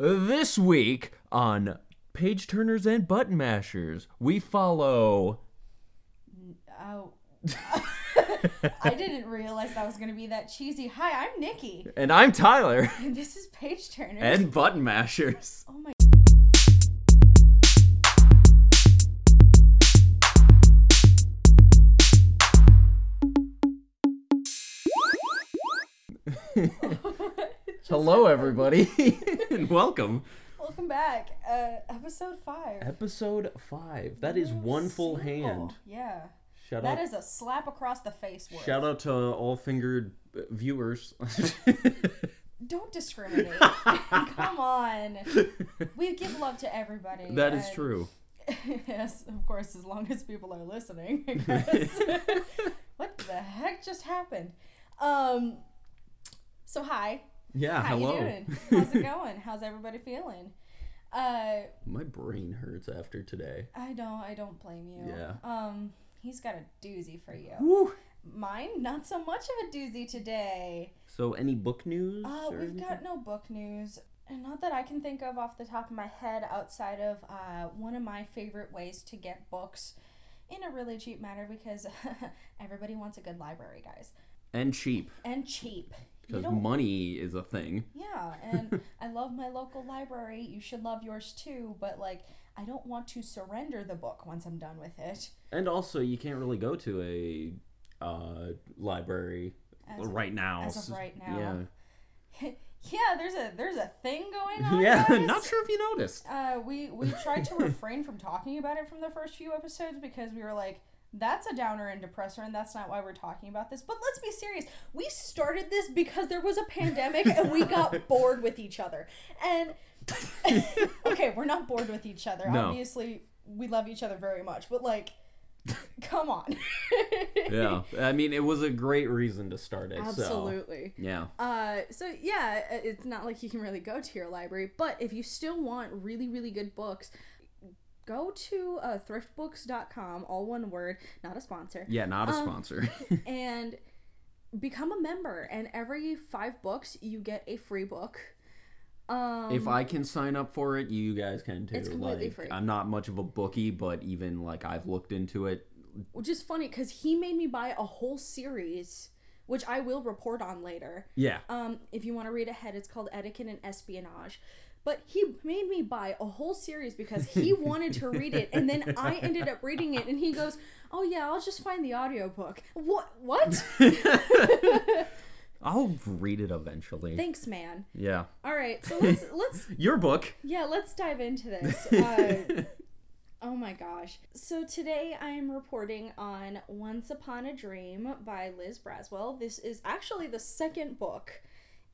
This week on Page Turners and Button Mashers, we follow. Oh. I didn't realize that was going to be that cheesy. Hi, I'm Niki, And I'm Tyler. and this is Page Turner. And Button Mashers. oh my. Hello, everybody, and welcome. Welcome back. Uh, episode five. Episode 5. That is one full Simple. hand. Yeah. Shout That out, is a slap across the face word. shout out to all fingered uh, viewers. Don't discriminate. Come on. We give love to everybody. that is and- true. yes, of course, as long as people are listening. I what the heck just happened? Um. So hi. Yeah, How hello. you doing? How's it going? How's everybody feeling? Uh, My brain hurts after today. I don't. I don't blame you. Yeah. Um, he's got a doozy for you. Woo. Mine, not so much of a doozy today. So, any book news? Uh, we've anything? got no book news, and not that I can think of off the top of my head outside of uh, one of my favorite ways to get books in a really cheap manner because everybody wants a good library, guys, and cheap and cheap. Because money is a thing. Yeah, and I love my local library. You should love yours too, but like I don't want to surrender the book once I'm done with it. And also, you can't really go to a uh, library As of- right now. as of right now. Yeah. yeah, there's a there's a thing going on. yeah, not sure if you noticed. Uh, we we tried to refrain from talking about it from the first few episodes because we were like, that's a downer and depressor, and that's not why we're talking about this. But let's be serious. We started this because there was a pandemic and we got bored with each other. And okay, we're not bored with each other. No. Obviously, we love each other very much, but like, come on. yeah, I mean, it was a great reason to start it. Absolutely. So, yeah. Uh, so yeah, it's not like you can really go to your library, but if you still want really, really good books, go to uh, thriftbooks.com, all one word, not a sponsor, Yeah, not a Um, sponsor. and become a member. And every five books, you get a free book. Um, if I can sign up for it, you guys can too. It's completely like, free. I'm not much of a bookie, but even like I've looked into it. which is funny because he made me buy a whole series, which I will report on later. Yeah. Um, if you want to read ahead, it's called Etiquette and Espionage. But he made me buy a whole series because he wanted to read it, and then I ended up reading it, and he goes, "Oh yeah, I'll just find the audiobook." What? What? I'll read it eventually. Thanks, man. yeah. All right, so let's let's Your book. yeah, let's dive into this. Uh, oh my gosh! So today I am reporting on Once Upon a Dream by Liz Braswell. This is actually the second book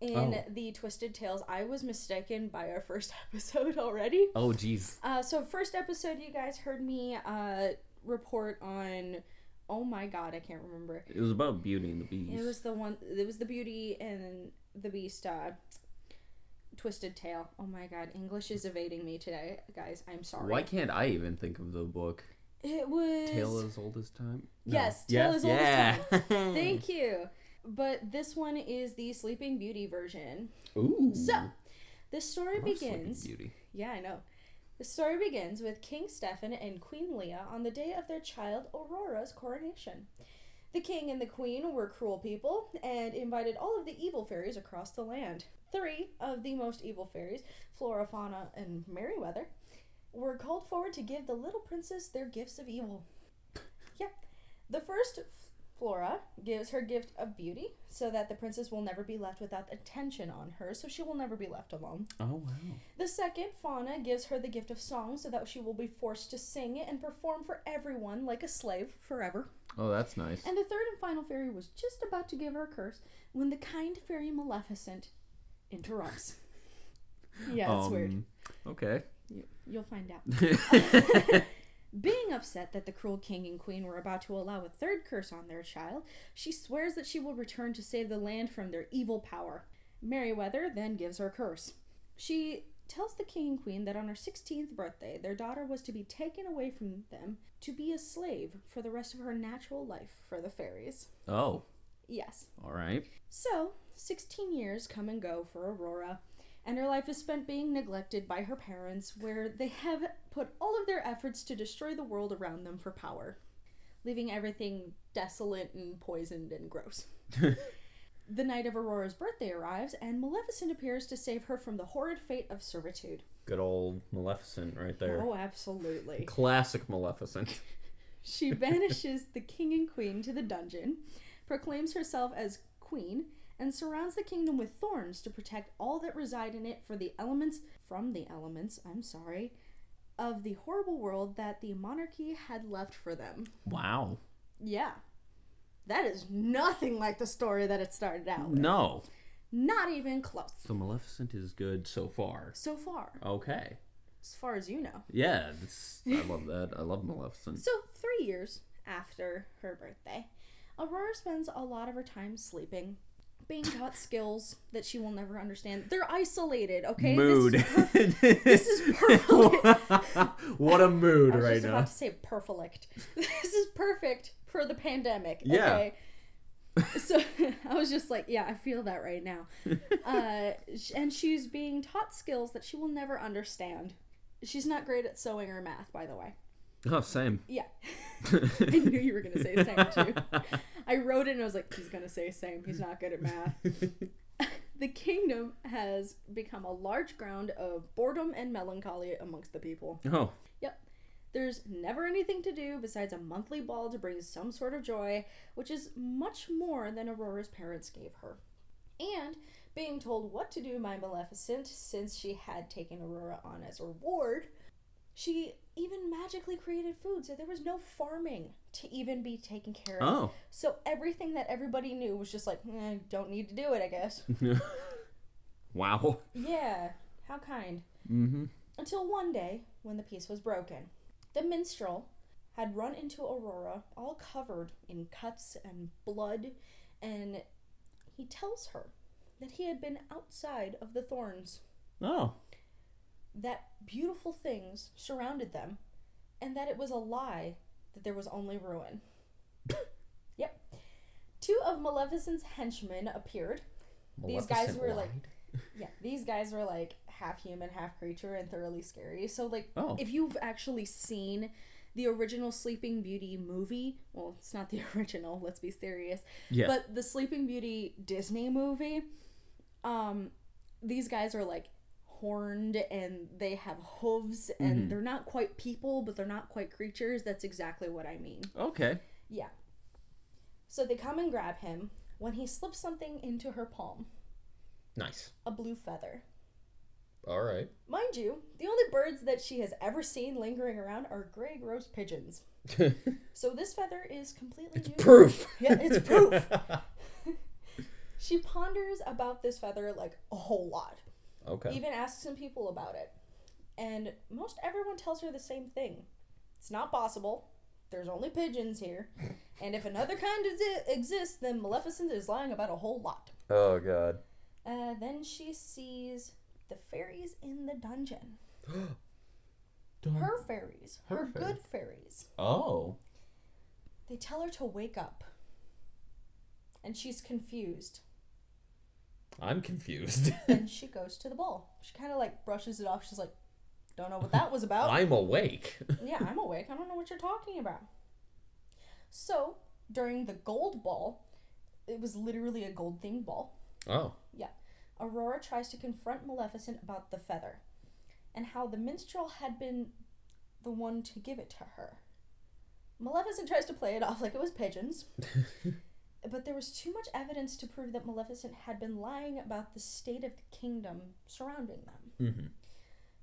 in Oh. the Twisted Tales. I was mistaken by our first episode already. oh, jeez. Uh, so first episode, you guys heard me uh, report on. Oh my god, I can't remember. It was about Beauty and the Beast. It was the one. It was the Beauty and the Beast. Uh, Twisted Tale. Oh my god, English is evading me today, guys. I'm sorry. Why can't I even think of the book? It was. Tale as old as time. Yes, yeah. Tale as Old as yeah. Thank you. But this one is the Sleeping Beauty version. Ooh. So, this story I love Sleeping begins. Beauty. Yeah, I know. The story begins with King Stefan and Queen Leah on the day of their child Aurora's coronation. The king and the queen were cruel people and invited all of the evil fairies across the land. Three of the most evil fairies, Flora, Fauna, and Merryweather, were called forward to give the little princess their gifts of evil. Yeah. The first, Flora, gives her gift of beauty so that the princess will never be left without attention on her, so she will never be left alone. Oh wow. The second, Fauna, gives her the gift of song so that she will be forced to sing and perform for everyone like a slave forever. Oh, that's nice. And the third and final fairy was just about to give her a curse when the kind fairy Maleficent interrupts. Yeah, it's weird. Um, Okay. You, you'll find out. Being upset that the cruel king and queen were about to allow a third curse on their child, she swears that she will return to save the land from their evil power. Merryweather then gives her curse. She tells the king and queen that on her 16th birthday, their daughter was to be taken away from them to be a slave for the rest of her natural life for the fairies. oh, Yes. all right. So, 16 years come and go for Aurora, and her life is spent being neglected by her parents, where they have put all of their efforts to destroy the world around them for power, leaving everything desolate and poisoned and gross. the night of Aurora's birthday arrives, and Maleficent appears to save her from the horrid fate of servitude. Good old Maleficent right there. Oh, absolutely. Classic Maleficent. She banishes the king and queen to the dungeon, proclaims herself as queen, and surrounds the kingdom with thorns to protect all that reside in it for the elements from the elements, I'm sorry, of the horrible world that the monarchy had left for them. Wow. Yeah. That is nothing like the story that it started out with. No. Not even close. So Maleficent is good so far. So far, Okay. as far as you know. Yeah, this, I love that. I love Maleficent. So, three years after her birthday, Aurora spends a lot of her time sleeping, being taught skills that she will never understand. They're isolated, okay? mood. This is, this is perfect. what a mood I was right just now. about to say perfect. This is perfect for the pandemic. Yeah. Okay. so I was just like, yeah, I feel that right now. Uh, and she's being taught skills that she will never understand. She's not great at sewing or math, by the way. Oh, same. Yeah. I knew you were going to say same too. I wrote it and I was like, he's going to say same. He's not good at math. the kingdom has become a large ground of boredom and melancholy amongst the people. Oh, Yep. There's never anything to do besides a monthly ball to bring some sort of joy, which is much more than Aurora's parents gave her. And being told what to do by Maleficent, since she had taken Aurora on as a reward, she even magically created food, so there was no farming to even be taken care of. oh. So everything that everybody knew was just like, eh, don't need to do it, I guess. wow. yeah, how kind. Mm-hmm. Until one day, when the peace was broken, the minstrel had run into Aurora, all covered in cuts and blood, and he tells her that he had been outside of the thorns, Oh. That beautiful things surrounded them, and that it was a lie that there was only ruin. yep. Two of Maleficent's henchmen appeared. These guys Maleficent were, like. Yeah, these guys were like half human, half creature, and thoroughly scary. So, like, Oh. if you've actually seen the original Sleeping Beauty movie, well, it's not the original, let's be serious, Yeah. but the Sleeping Beauty Disney movie, um, these guys are like horned and they have hooves and Mhm. they're not quite people, but they're not quite creatures. That's exactly what I mean. okay. Yeah. So they come and grab him when he slips something into her palm Nice. a blue feather. All right. Mind you, the only birds that she has ever seen lingering around are gray gross pigeons. So this feather is completely new. Proof. Yeah, it's proof. She ponders about this feather like a whole lot. Okay. Even asks some people about it. And most everyone tells her the same thing. It's not possible. There's only pigeons here. And if another kind exi- exists, then Maleficent is lying about a whole lot. oh God. Uh, then she sees the fairies in the dungeon. Her fairies. Her, Her good fairies. Oh. They tell her to wake up. And she's confused. I'm confused. and she goes to the ball. She kind of like brushes it off. She's like, don't know what that was about. I'm awake. yeah, I'm awake. I don't know what you're talking about. So, during the gold ball, it was literally a gold themed ball. Oh. Yeah. Aurora tries to confront Maleficent about the feather and how the minstrel had been the one to give it to her. Maleficent tries to play it off like it was pigeons, but there was too much evidence to prove that Maleficent had been lying about the state of the kingdom surrounding them. Mm-hmm.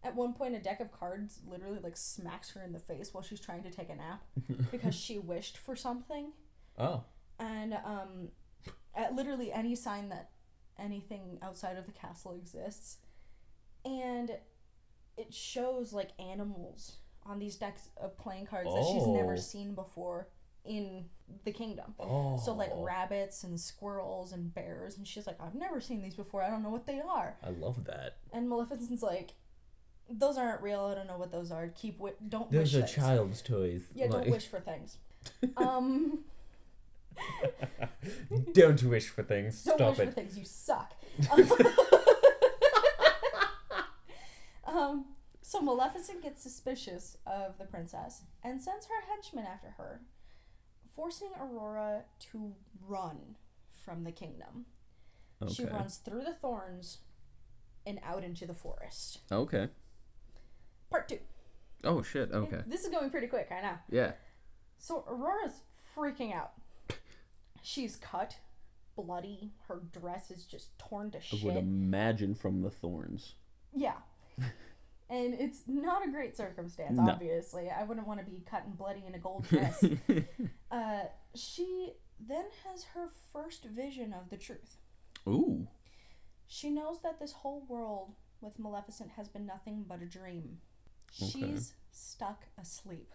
At one point, a deck of cards literally like smacks her in the face while she's trying to take a nap because she wished for something, Oh. and um, at literally any sign that anything outside of the castle exists, and it shows like animals on these decks of playing cards that she's never Oh. seen before in the kingdom. Oh. So like rabbits and squirrels and bears, and she's like, I've never seen these before. I don't know what they are. I love that. And Maleficent's like, those aren't real. I don't know what those are. Keep wi- don't Those wish are things. child's toys. Yeah, don't wish for things. Um, Don't wish for things. Don't Stop wish it. for things. You suck. Um, so Maleficent gets suspicious of the princess and sends her henchmen after her, forcing Aurora to run from the kingdom. She runs through the thorns and out into the forest. Okay. Part two. Oh shit. Okay. This is going pretty quick, I know. Yeah. So Aurora's freaking out. She's cut, bloody. Her dress is just torn to shit. I would imagine from the thorns. Yeah. and it's not a great circumstance, No. obviously. I wouldn't want to be cut and bloody in a gold dress. uh, she then has her first vision of the truth. Ooh. She knows that this whole world with Maleficent has been nothing but a dream. Okay. She's stuck asleep.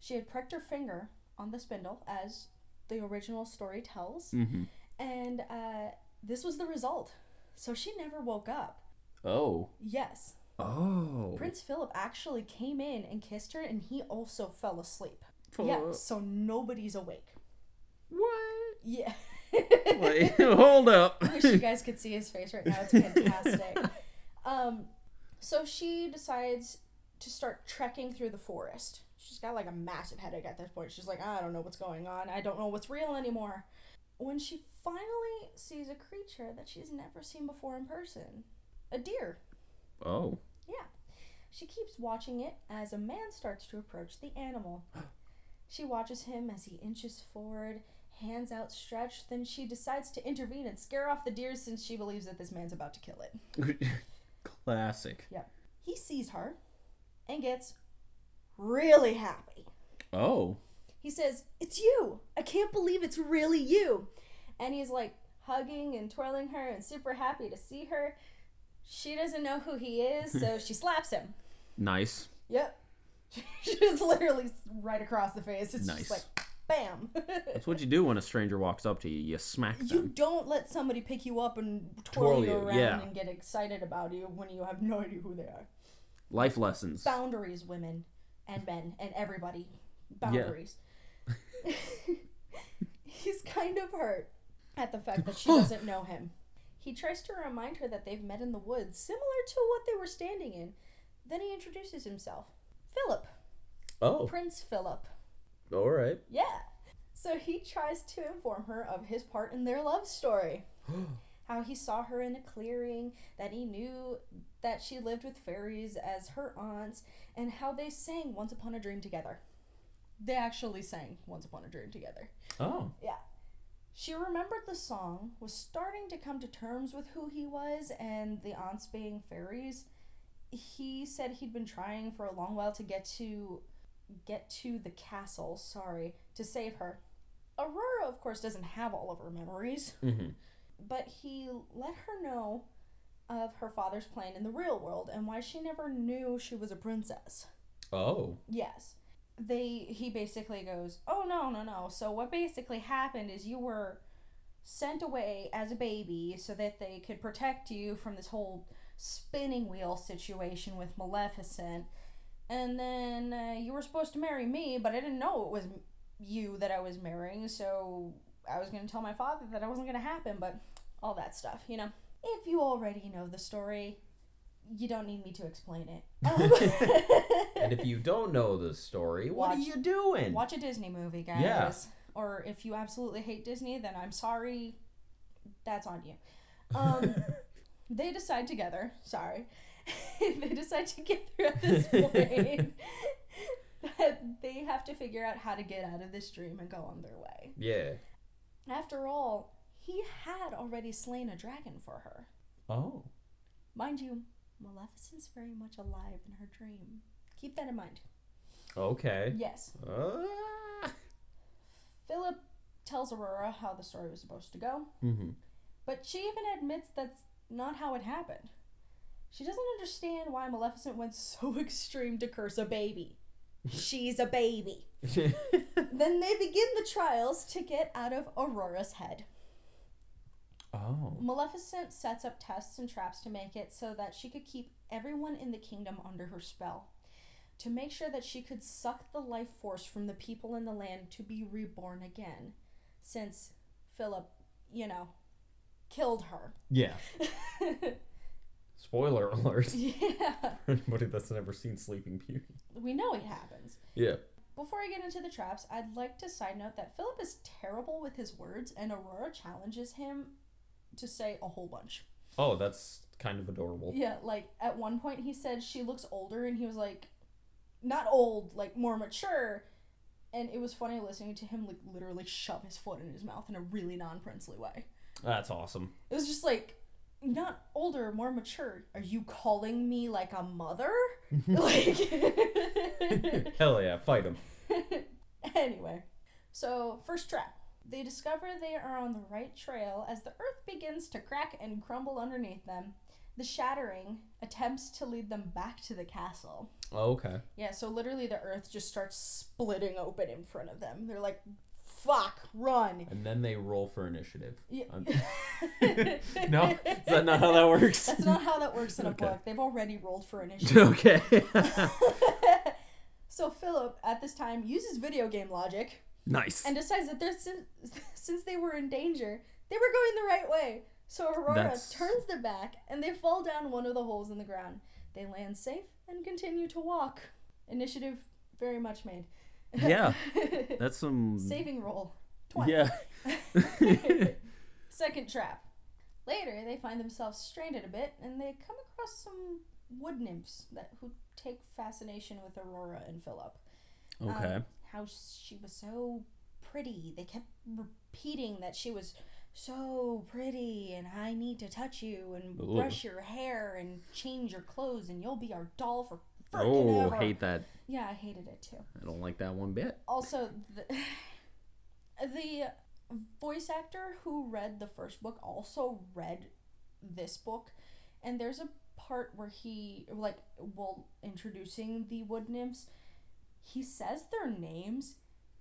She had pricked her finger on the spindle, as the original story tells, Mm-hmm. and uh, this was the result. So she never woke up. Oh. Yes. Oh. Prince Philip actually came in and kissed her, and he also fell asleep. Yeah, so nobody's awake. What? Yeah. Wait. hold up. I wish you guys could see his face right now. It's fantastic. um, so she decides to start trekking through the forest. She's got like a massive headache at this point. She's like, I don't know what's going on. I don't know what's real anymore. When she finally sees a creature that she's never seen before in person a deer. Oh. Yeah. She keeps watching it as a man starts to approach the animal. She watches him as he inches forward, hands outstretched, then she decides to intervene and scare off the deer since she believes that this man's about to kill it. Classic. Yep. He sees her and gets really happy. Oh. He says, It's you! I can't believe it's really you! And he's like hugging and twirling her and super happy to see her. She doesn't know who he is, so she slaps him. Nice. Yep. Just literally right across the face. It's Nice. just like, bam. That's what you do when a stranger walks up to you. You smack them. you don't let somebody pick you up and twirl, Twirl you you, around yeah. and get excited about you when you have no idea who they are. Life lessons. Boundaries, women and men and everybody. Boundaries. He's kind of hurt at the fact that she doesn't know him. He tries to remind her that they've met in the woods, similar to what they were standing in. Then he introduces himself. Philip. Oh. Prince Philip. All right. Yeah. So he tries to inform her of his part in their love story. How he saw her in a clearing, that he knew that she lived with fairies as her aunts, and how they sang Once Upon a Dream together. They actually sang Once Upon a Dream together. Oh. Yeah. She remembered the song, was starting to come to terms with who he was and the aunts being fairies. He said he'd been trying for a long while to get to get to the castle, sorry, to save her. Aurora of course doesn't have all of her memories, Mm-hmm. but he let her know of her father's plan in the real world and why she never knew she was a princess. Oh. Yes. They he basically goes, "Oh no, no, no. So what basically happened is you were sent away as a baby so that they could protect you from this whole spinning wheel situation with Maleficent. And then uh, you were supposed to marry me, but I didn't know it was you that I was marrying, so I was going to tell my father that it wasn't going to happen, but all that stuff, you know. If you already know the story, you don't need me to explain it. And if you don't know the story, what Watch- are you doing? Watch a Disney movie, guys. Yeah. Or if you absolutely hate Disney, then I'm sorry. That's on you. Um, they decide together. Sorry. they decide together at this point that they have to figure out how to get out of this dream and go on their way. Yeah. After all, he had already slain a dragon for her. Oh. Mind you, Maleficent's very much alive in her dream. Keep that in mind. Okay. Yes. Uh, Philip tells Aurora how the story was supposed to go. Mm-hmm. But she even admits that's not how it happened. She doesn't understand why Maleficent went so extreme to curse a baby. She's a baby. then they begin the trials to get out of Aurora's head. Oh. Maleficent sets up tests and traps to make it so that she could keep everyone in the kingdom under her spell. To make sure that she could suck the life force from the people in the land to be reborn again. Since Philip, you know, killed her. Yeah. spoiler alert. Yeah. For anybody that's never seen Sleeping Beauty. We know it happens. Yeah. Before I get into the traps, I'd like to side note that Philip is terrible with his words, and Aurora challenges him to say a whole bunch. Oh, that's kind of adorable. Yeah, like at one point he said she looks older, and he was like, not old, like more mature. And it was funny listening to him like literally shove his foot in his mouth in a really non-princely way. That's awesome. It was just like, not older, more mature. Are you calling me like a mother? like. Hell yeah, fight him. anyway, so first trap. They discover they are on the right trail as the earth begins to crack and crumble underneath them. The shattering attempts to lead them back to the castle. Oh, okay. Yeah, so literally the earth just starts splitting open in front of them. They're like, fuck, run. And then they roll for initiative. Yeah. Um, no, is that not how that works? That's not how that works in a Okay. book. They've already rolled for initiative. okay. so Philip, at this time, uses video game logic nice. and decides that they're since, since they were in danger, they were going the right way. So Aurora That's- turns them back and they fall down one of the holes in the ground. They land safe and continue to walk. Initiative very much made. Yeah. That's some. Saving roll. 20. Yeah. Second trap. Later, they find themselves stranded a bit, and they come across some wood nymphs that who take fascination with Aurora and Philip. Okay. Um, how she was so pretty. They kept repeating that she was so pretty, and I need to touch you and Ooh. brush your hair and change your clothes, and you'll be our doll for oh, ever. hate that. Yeah, I hated it too. I don't like that one bit. Also, the, the voice actor who read the first book also read this book, and there's a part where he like while introducing the wood nymphs, he says their names,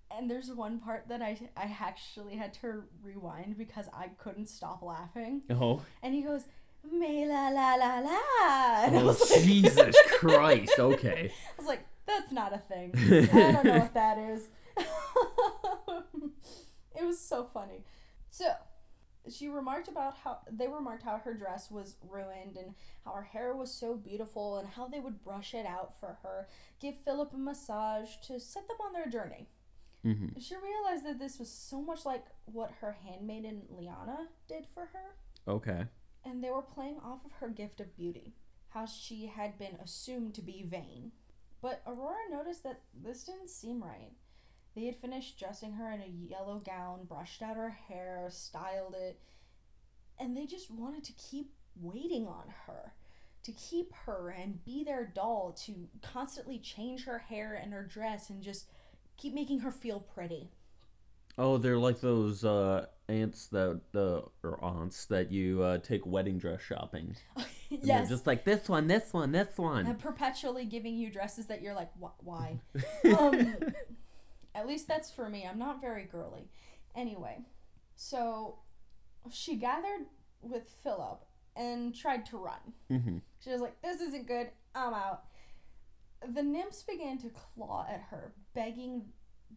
and there's one part that I I actually had to rewind because I couldn't stop laughing, Oh. and he goes. Me la la la la. And I Oh, was like- Jesus Christ. Okay. I was like, that's not a thing. I don't know what that is. it was so funny. So, she remarked about how they remarked how her dress was ruined and how her hair was so beautiful and how they would brush it out for her, give Philip a massage to set them on their journey. hmm She realized that this was so much like what her handmaiden Liana did for her Okay. and they were playing off of her gift of beauty, how she had been assumed to be vain. But Aurora noticed that this didn't seem right. They had finished dressing her in a yellow gown, brushed out her hair, styled it, and they just wanted to keep waiting on her. To keep her and be their doll, to constantly change her hair and her dress and just keep making her feel pretty. Oh, they're like those uh, aunts that uh, or aunts that you uh, take wedding dress shopping. And yes. Just like this one, this one, this and one. perpetually giving you dresses that you're like, why? um, at least that's for me. I'm not very girly. Anyway, so she gathered with Philip and tried to run. hmm She was like, "This isn't good. I'm out." The nymphs began to claw at her, begging,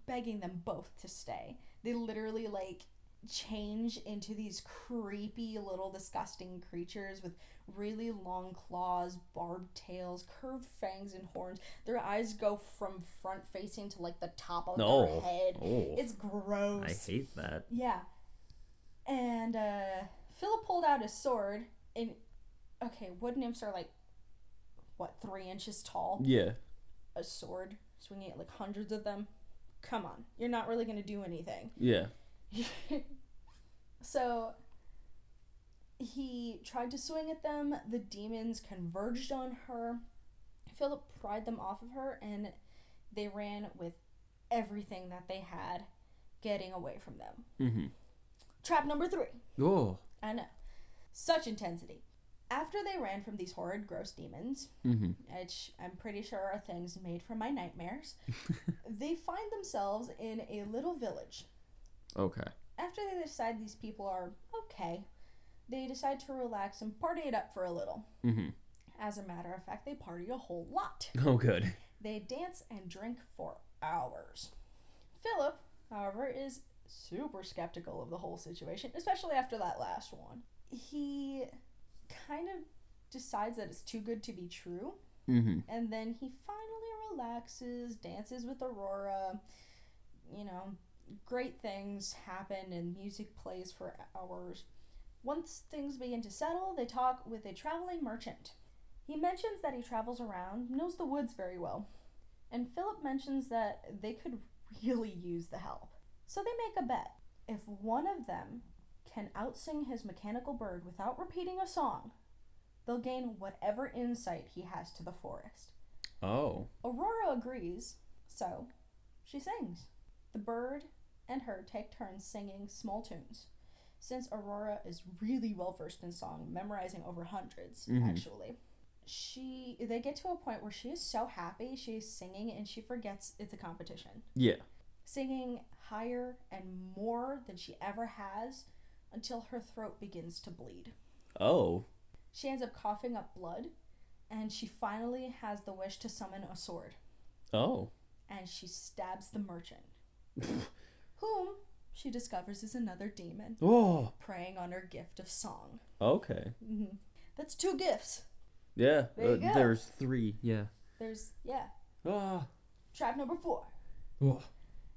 begging them both to stay. They literally like change into these creepy little disgusting creatures with really long claws, barbed tails, curved fangs and horns. Their eyes go from front facing to like the top of their head. Oh, It's gross. I hate that. Yeah. And uh Philip pulled out his sword and okay, wood nymphs are like what, three inches tall? Yeah. A sword, swinging at like hundreds of them. Come on, you're not really gonna do anything. Yeah. so he tried to swing at them. The demons converged on her. Philip pried them off of her, and they ran with everything that they had, getting away from them. hmm Trap number three. Oh. I know. Such intensity. After they ran from these horrid, gross demons, hmm which I'm pretty sure are things made from my nightmares, they find themselves in a little village. Okay. After they decide these people are okay, they decide to relax and party it up for a little. hmm As a matter of fact, they party a whole lot. Oh, good. They dance and drink for hours. Philip, however, is super skeptical of the whole situation, especially after that last one. He kind of decides that it's too good to be true Mm-hmm. And then he finally relaxes, dances with Aurora. You know, great things happen and music plays for hours. Once things begin to settle, they talk with a traveling merchant. He mentions that he travels around, knows the woods very well. And Philip mentions that they could really use the help. So they make a bet. If one of them can outsing his mechanical bird without repeating a song, they'll gain whatever insight he has to the forest. Oh. Aurora agrees, so she sings. The bird and her take turns singing small tunes. Since Aurora is really well versed in song, memorizing over 100s Mhm. actually. She they get to a point where she is so happy she's singing and she forgets it's a competition. Yeah. Singing higher and more than she ever has until her throat begins to bleed. Oh. She ends up coughing up blood and she finally has the wish to summon a sword Oh. and she stabs the merchant, whom she discovers is another demon Oh. preying on her gift of song. Okay. hmm That's two gifts. Yeah. There uh. There's three. Yeah. There's, yeah, Ah. trap number four. Oh.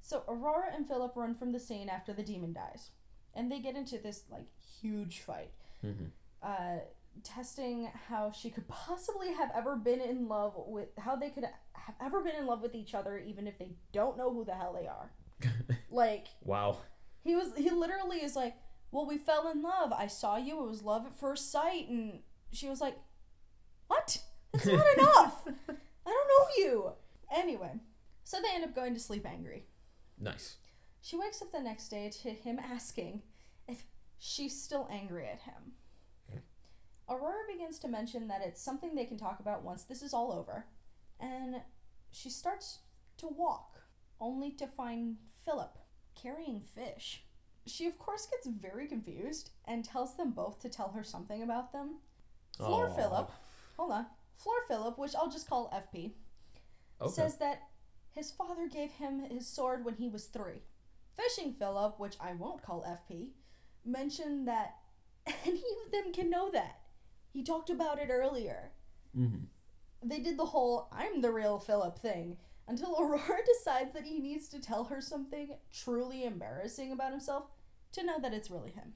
So Aurora and Philip run from the scene after the demon dies, and they get into this like huge fight, Mhm. uh, testing how she could possibly have ever been in love with how they could have ever been in love with each other, even if they don't know who the hell they are. like Wow. he was, he literally is like, "Well, we fell in love. I saw you. It was love at first sight." And she was like, "What? That's not enough. I don't know you." Anyway, so they end up going to sleep angry. Nice. She wakes up the next day to him asking if she's still angry at him. Hmm. Aurora begins to mention that it's something they can talk about once this is all over, and she starts to walk, only to find Philip carrying fish. She, of course, gets very confused and tells them both to tell her something about them. Floor Aw. Philip, hold on, Floor Philip, which I'll just call FP, Okay. says that his father gave him his sword when he was three. Fishing Philip, which I won't call FP, mentioned that any of them can know that. He talked about it earlier. Mm-hmm. They did the whole I'm the real Philip thing until Aurora decides that he needs to tell her something truly embarrassing about himself to know that it's really him.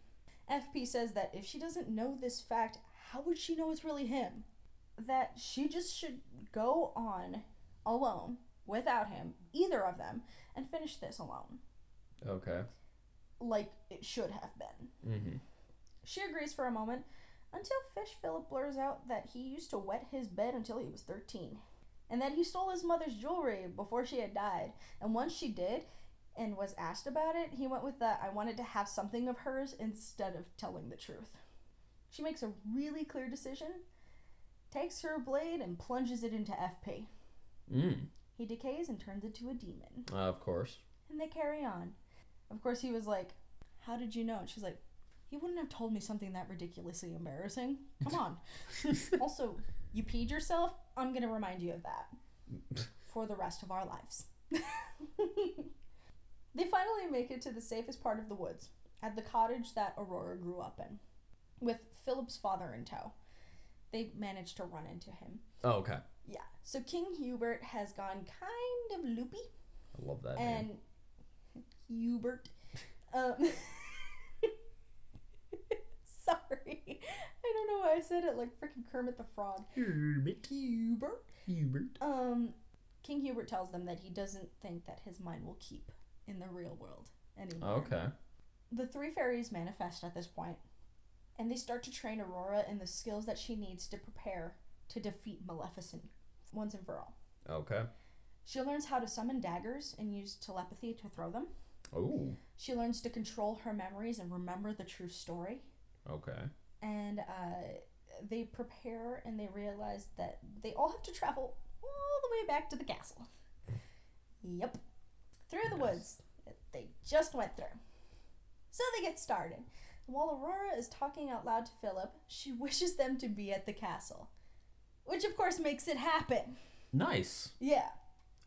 FP says that if she doesn't know this fact, how would she know it's really him? That she just should go on alone without him, either of them, and finish this alone, okay. like it should have been. Mm-hmm. She agrees for a moment until Fish Philip blurs out that he used to wet his bed until he was 13 and that he stole his mother's jewelry before she had died. And once she did and was asked about it, he went with the I wanted to have something of hers instead of telling the truth. She makes a really clear decision, takes her blade and plunges it into FP. Mm. He decays and turns into a demon. Uh, of course. And they carry on. Of course, he was like, How did you know? And she's like, He wouldn't have told me something that ridiculously embarrassing. Come on. also, you peed yourself? I'm going to remind you of that for the rest of our lives. they finally make it to the safest part of the woods, at the cottage that Aurora grew up in, with Philip's father in tow. They managed to run into him. Oh, okay. Yeah. So King Hubert has gone kind of loopy I love that name. and Hubert. Um, I don't know why I said it like freaking Kermit the Frog. Hubert. Hubert. Hubert. Um, King Hubert tells them that he doesn't think that his mind will keep in the real world anymore. Okay. The three fairies manifest at this point, and they start to train Aurora in the skills that she needs to prepare to defeat Maleficent once and for all. Okay. She learns how to summon daggers and use telepathy to throw them. Oh. She learns to control her memories and remember the true story. Okay. And uh, they prepare and they realize that they all have to travel all the way back to the castle. Yep. Through the woods that they just went through. So they get started. While Aurora is talking out loud to Philip, she wishes them to be at the castle. Which, of course, makes it happen. Nice. Yeah.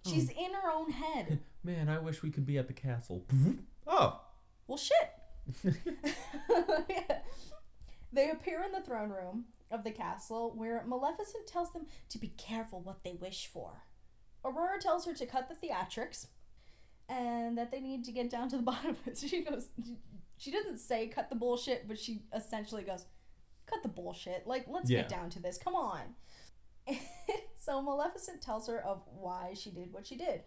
She's in her own head. Man, I wish we could be at the castle. Oh. Well, shit. Yeah. They appear in the throne room, of the castle where Maleficent tells them to be careful what they wish for. Aurora tells her to cut the theatrics and that they need to get down to the bottom of it. So she goes, she doesn't say cut the bullshit, but she essentially goes, cut the bullshit. Like, let's Yeah. get down to this. Come on. so Maleficent tells her of why she did what she did.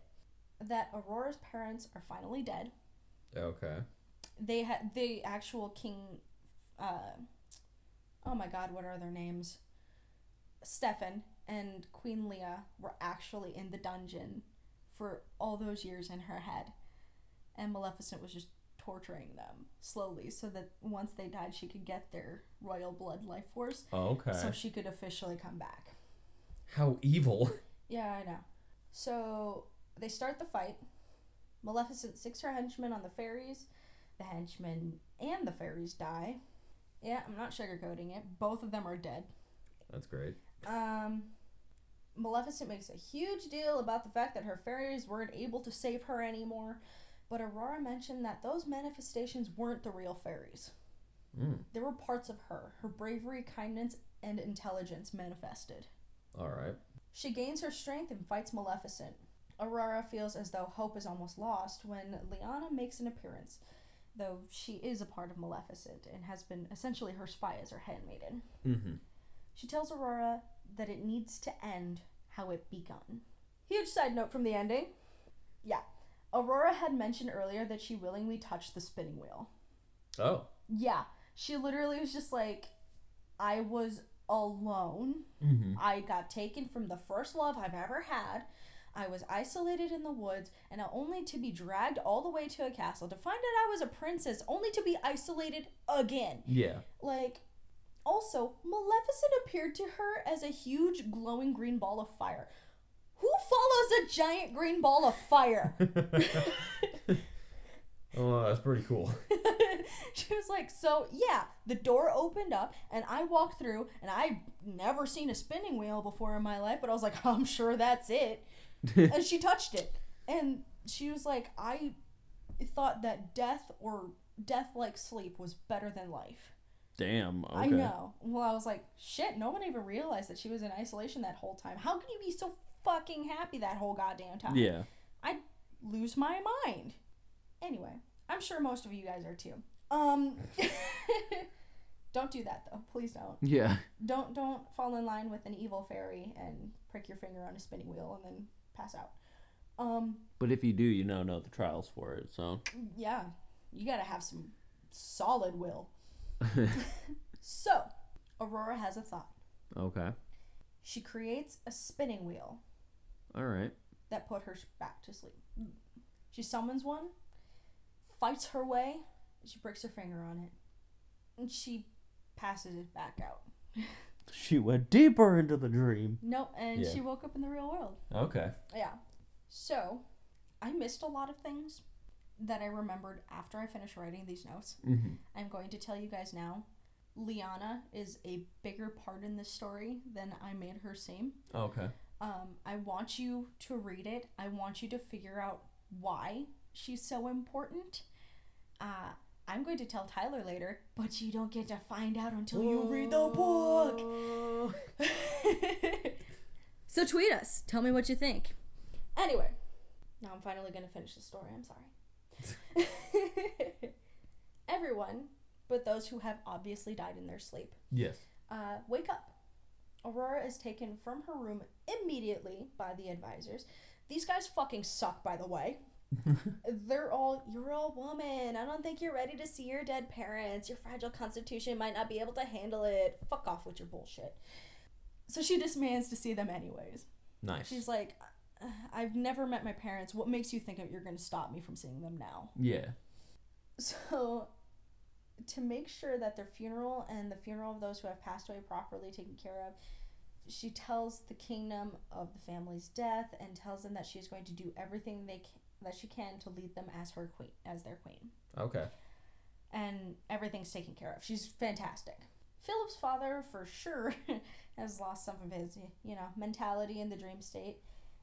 That Aurora's parents are finally dead. Okay. They had the actual king. Uh, oh my God, what are their names? Stefan and Queen Leah were actually in the dungeon for all those years in her head, and Maleficent was just torturing them slowly so that once they died, she could get their royal blood life force, Oh, okay. so she could officially come back. How evil. Yeah, I know. So they start the fight. Maleficent sics her henchmen on the fairies. The henchmen and the fairies die. Yeah, I'm not sugarcoating it. Both of them are dead. That's great. Um, Maleficent makes a huge deal about the fact that her fairies weren't able to save her anymore, but Aurora mentioned that those manifestations weren't the real fairies. Mm. They were parts of her, her bravery, kindness, and intelligence manifested. All right. She gains her strength and fights Maleficent. Aurora feels as though hope is almost lost when Liana makes an appearance, though she is a part of Maleficent and has been essentially her spy as her handmaiden. mm-hmm. She tells Aurora that it needs to end how it begun. Huge side note from the ending. Yeah. Aurora had mentioned earlier that she willingly touched the spinning wheel. Oh. Yeah. She literally was just like, I was alone. Mm-hmm. I got taken from the first love I've ever had. I was isolated in the woods, and only to be dragged all the way to a castle to find out I was a princess, only to be isolated again. Yeah. Like, also, Maleficent appeared to her as a huge glowing green ball of fire. Who follows a giant green ball of fire? oh, that's pretty cool. she was like, so yeah, the door opened up and I walked through and I never seen a spinning wheel before in my life, but I was like, I'm sure that's it. and she touched it. And she was like, I thought that death or death like sleep was better than life. Damn. Okay. I know. Well, I was like, shit, no one even realized that she was in isolation that whole time. How could you be so fucking happy that whole goddamn time? Yeah. I'd lose my mind. Anyway, I'm sure most of you guys are too. Um Don't do that though. Please don't. Yeah. Don't don't fall in line with an evil fairy and prick your finger on a spinning wheel and then pass out. Um But if you do, you now know the trials for it. So. yeah, you got to have some solid will. So, Aurora has a thought. okay. She creates a spinning wheel All right. that put her back to sleep. She summons one, fights her way, she breaks her finger on it, and she passes it back out. She went deeper into the dream. Nope, and Yeah. she woke up in the real world. Okay. Yeah. So, I missed a lot of things that I remembered after I finished writing these notes. Mm-hmm. I'm going to tell you guys now. Liana is a bigger part in this story than I made her seem. Okay. Um, I want you to read it. I want you to figure out why she's so important. Uh, I'm going to tell Tyler later, but you don't get to find out until you read the book. so tweet us. Tell me what you think. Anyway, now I'm finally going to finish the story. I'm sorry. Everyone, but those who have obviously died in their sleep, Yes. uh, wake up. Aurora is taken from her room immediately by the advisors. These guys fucking suck, by the way. They're all, you're a woman. I don't think you're ready to see your dead parents. Your fragile constitution might not be able to handle it. Fuck off with your bullshit. So she demands to see them anyways. Nice. She's like, "Uh, I've never met my parents. What makes you think that you're going to stop me from seeing them now? Yeah. So, to make sure that their funeral and the funeral of those who have passed away properly taken care of, she tells the kingdom of the family's death and tells them that she's going to do everything they ca- that she can to lead them as her queen, as their queen, okay. and everything's taken care of. She's fantastic. Philip's father, for sure, has lost some of his, you know, mentality in the dream state,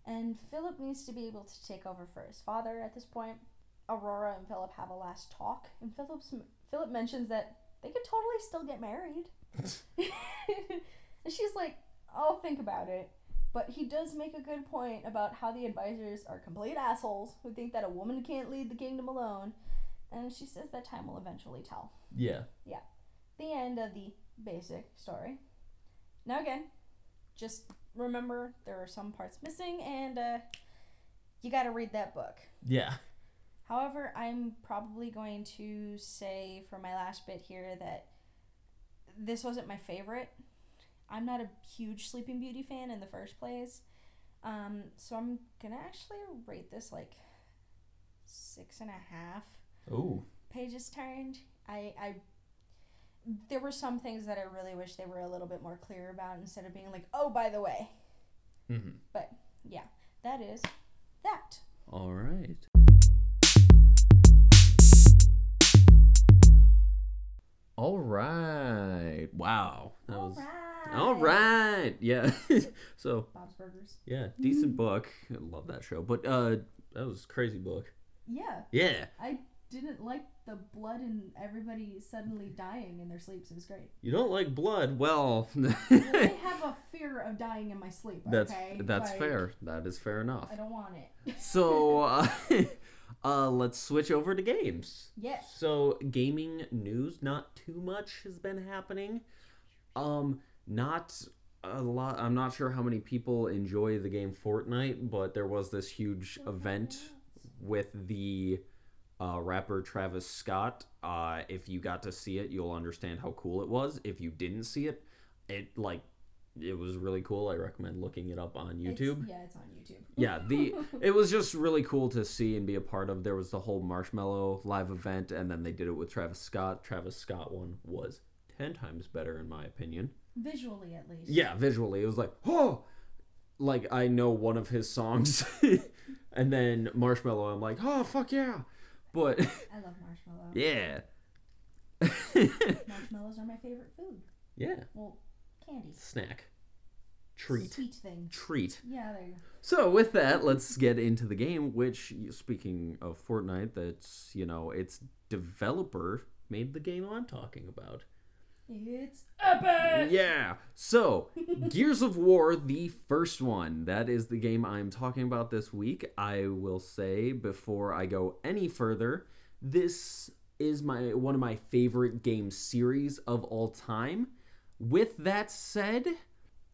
and Philip needs to be able to take over for his father at this point. Aurora and Philip have a last talk, and Philip's Philip mentions that they could totally still get married. and she's like, I'll think about it. But he does make a good point about how the advisors are complete assholes who think that a woman can't lead the kingdom alone. And she says that time will eventually tell. Yeah. Yeah. The end of the basic story. Now, again, just remember there are some parts missing, and uh, you got to read that book. Yeah. However, I'm probably going to say for my last bit here that this wasn't my favorite. I'm not a huge Sleeping Beauty fan in the first place. Um, so I'm gonna actually rate this like six and a half Ooh. pages turned. I, I there were some things that I really wish they were a little bit more clear about instead of being like, oh, by the way. Mm-hmm. But yeah, that is that. All right. All right. Wow. That was Alright. All right. Yeah. so, Bob's Burgers. yeah, decent book. I love that show. But uh that was a crazy book. Yeah, Yeah. I didn't like the blood and everybody suddenly dying in their sleeps. It was great. You don't like blood? Well, I have a fear of dying in my sleep. that's okay? that's Like, fair. That is fair enough. I don't want it. So, uh, uh let's switch over to games. yes. So, gaming news, not too much has been happening. Um, not a lot. I'm not sure how many people enjoy the game Fortnite, but there was this huge event with the uh, rapper Travis Scott. Uh, if you got to see it, you'll understand how cool it was. If you didn't see it, it like it was really cool. I recommend looking it up on It's- YouTube yeah, it's on YouTube. yeah the it was just really cool to see and be a part of there was the whole Marshmello live event and then they did it with travis scott travis scott one was 10 times better in my opinion Visually, at least. yeah visually it was like oh like i know one of his songs and then Marshmello i'm like oh fuck yeah but I love marshmallow. yeah Marshmallows are my favorite food. yeah Well, candy. snack treat Sweet thing. treat Yeah, there you go. So with that, let's get into the game. Which, speaking of Fortnite, that's you know its developer made the game I'm talking about. It's epic! Yeah. So Gears of War, the first one, that is the game I'm talking about this week. I will say before I go any further, this is my one of my favorite game series of all time. With that said,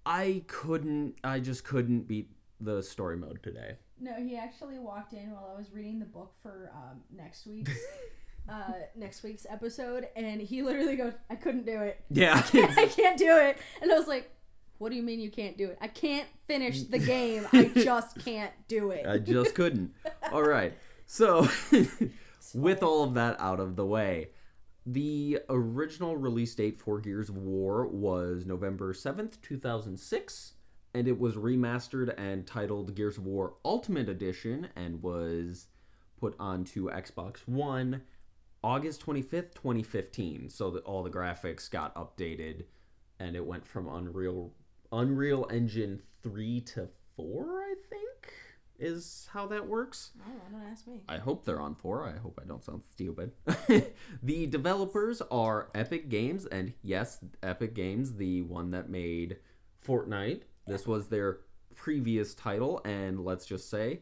I couldn't. I just couldn't beat the story mode today. No, he actually walked in while I was reading the book for um, next week's uh, next week's episode, and he literally goes, "I couldn't do it. Yeah. I can't do it." And I was like, "What do you mean you can't do it? I can't finish the game. I just can't do it." I just couldn't. All right. So, with all of that out of the way, the original release date for Gears of War was November 7th, 2006, and it was remastered and titled Gears of War Ultimate Edition and was put onto Xbox One August 25th, 2015. So that all the graphics got updated and it went from Unreal Unreal Engine 3 to 4, I think is how that works. Oh, I don't. Don't ask me. I hope they're on 4. I hope I don't sound stupid. the developers are Epic Games and yes, Epic Games, the one that made Fortnite. This was their previous title and let's just say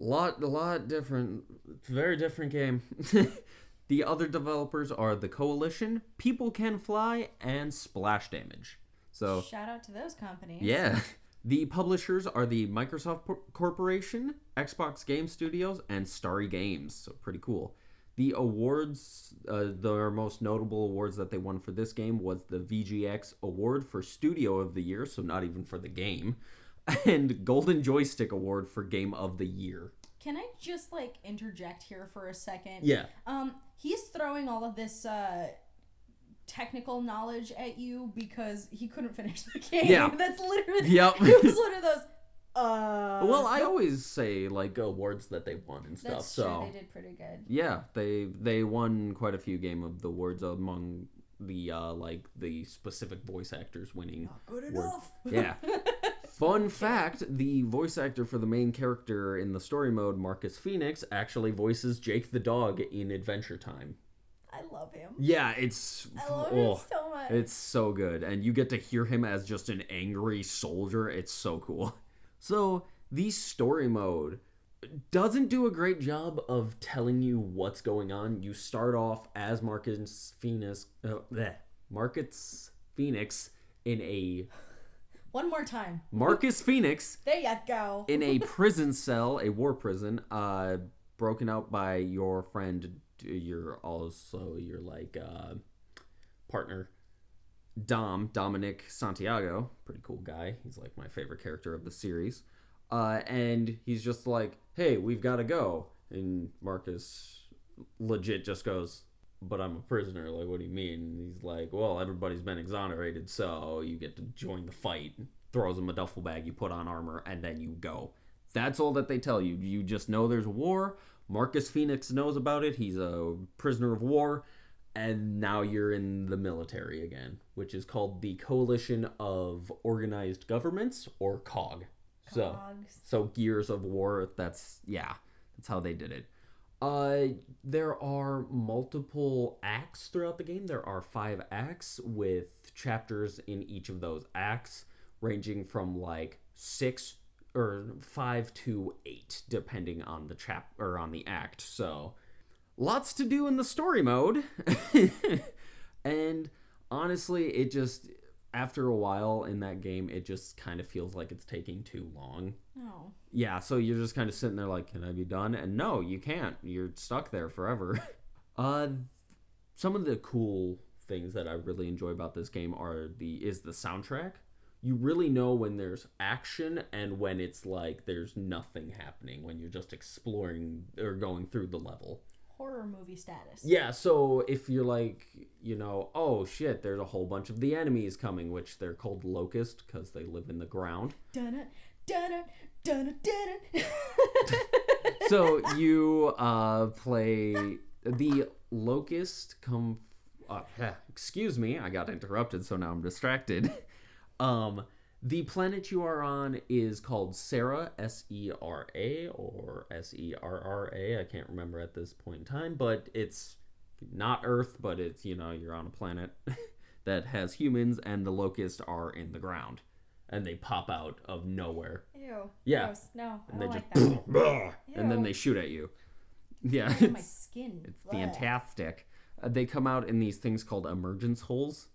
lot a lot different very different game. the other developers are The Coalition, People Can Fly and Splash Damage. So Shout out to those companies. yeah. The publishers are the Microsoft Por- Corporation, Xbox Game Studios, and Starry Games. So pretty cool. The awards, uh, their most notable awards that they won for this game was the VGX Award for Studio of the Year, so not even for the game, and Golden Joystick Award for Game of the Year. Can I just like interject here for a second? Yeah. Um, he's throwing all of this uh technical knowledge at you because he couldn't finish the game. Yeah. That's literally Yep. it was one of those uh Well, I always say like awards that they won and stuff. That's so true, they did pretty good. Yeah, they they won quite a few game of the awards among the uh like the specific voice actors winning. Not good Word. enough. Yeah. Fun fact, the voice actor for the main character in the story mode, Marcus Phoenix, actually voices Jake the dog in Adventure Time. I love him. Yeah, it's I love oh, him so much. It's so good. And you get to hear him as just an angry soldier. It's so cool. So, the story mode doesn't do a great job of telling you what's going on. You start off as Marcus Phoenix, uh, bleh, Marcus Phoenix in a One more time. Marcus Phoenix There you go. in a prison cell, a war prison, uh, broken out by your friend, your also your like uh, partner, Dom Dominic Santiago, pretty cool guy. He's like my favorite character of the series, uh, and he's just like, "Hey, we've got to go," and Marcus legit just goes. But I'm a prisoner. Like, what do you mean? And he's like, well, everybody's been exonerated, so you get to join the fight. Throws him a duffel bag, you put on armor, and then you go. That's all that they tell you. You just know there's war. Marcus Phoenix knows about it. He's a prisoner of war. And now you're in the military again, which is called the Coalition of Organized Governments, or COG. So, Cogs. so Gears of War, that's, yeah, that's how they did it. Uh, there are multiple acts throughout the game. There are five acts with chapters in each of those acts, ranging from like six or five to eight, depending on the chap or on the act. So, lots to do in the story mode. and honestly, it just after a while in that game, it just kind of feels like it's taking too long. Oh. Yeah, so you're just kind of sitting there like, can I be done? And no, you can't. You're stuck there forever. uh some of the cool things that I really enjoy about this game are the is the soundtrack. You really know when there's action and when it's like there's nothing happening when you're just exploring or going through the level. Horror movie status. Yeah, so if you're like, you know, oh shit, there's a whole bunch of the enemies coming, which they're called locust because they live in the ground. So you uh play the locust come uh, excuse me i got interrupted so now i'm distracted um the planet you are on is called Sera, S E R A, or S E R R A. I can't remember at this point in time, but it's not Earth, but it's, you know, you're on a planet that has humans, and the locusts are in the ground. And they pop out of nowhere. Ew. Yeah. Gross. No, I And don't they like just. that. and then they shoot at you. Yeah. At my it's- skin. it's fantastic. Uh, they come out in these things called emergence holes.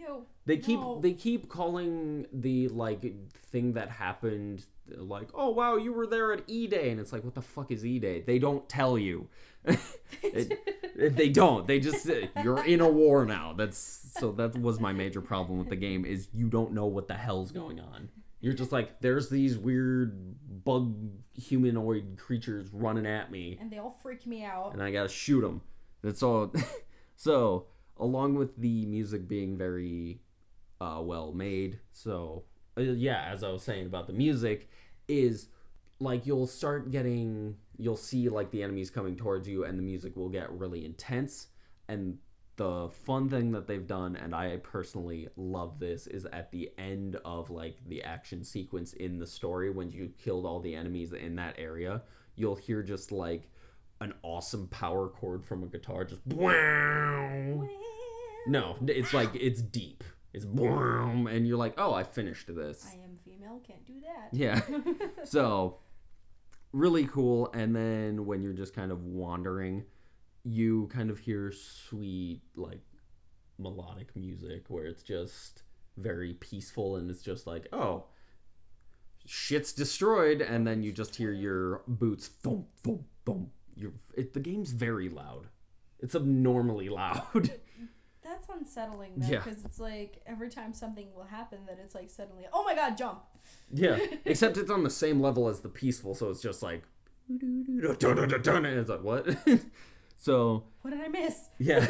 Ew. They keep No. they keep calling the like thing that happened like oh wow you were there at E Day and it's like what the fuck is E Day? They don't tell you. It- they don't. They just you're in a war now. That's so that was my major problem with the game is you don't know what the hell's going on. You're just like there's these weird bug humanoid creatures running at me and they all freak me out. and I gotta shoot them. That's all. so, along with the music being very uh, well made, so uh, yeah, as I was saying about the music, is like you'll start getting, you'll see like the enemies coming towards you, and the music will get really intense. And the fun thing that they've done, and I personally love this, is at the end of like the action sequence in the story when you killed all the enemies in that area, you'll hear just like an awesome power chord from a guitar just. No, it's like it's deep. It's boom, and you're like, oh, I finished this. I am female, can't do that. Yeah. so really cool. And then when you're just kind of wandering, you kind of hear sweet like melodic music where it's just very peaceful and it's just like, oh, shit's destroyed, and then you just hear your boots thump thump thump. You're, it, the game's very loud. It's abnormally loud. That's unsettling though, Yeah. because it's like every time something will happen, that it's like suddenly, oh my god, jump! Yeah, except it's on the same level as the peaceful, so it's just like, and it's like what? so What did I miss? yeah,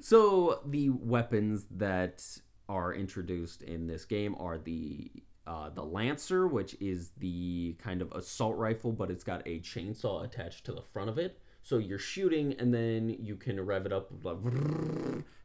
so the weapons that are introduced in this game are the uh, the lancer, which is the kind of assault rifle, but it's got a chainsaw attached to the front of it. So you're shooting, and then you can rev it up like,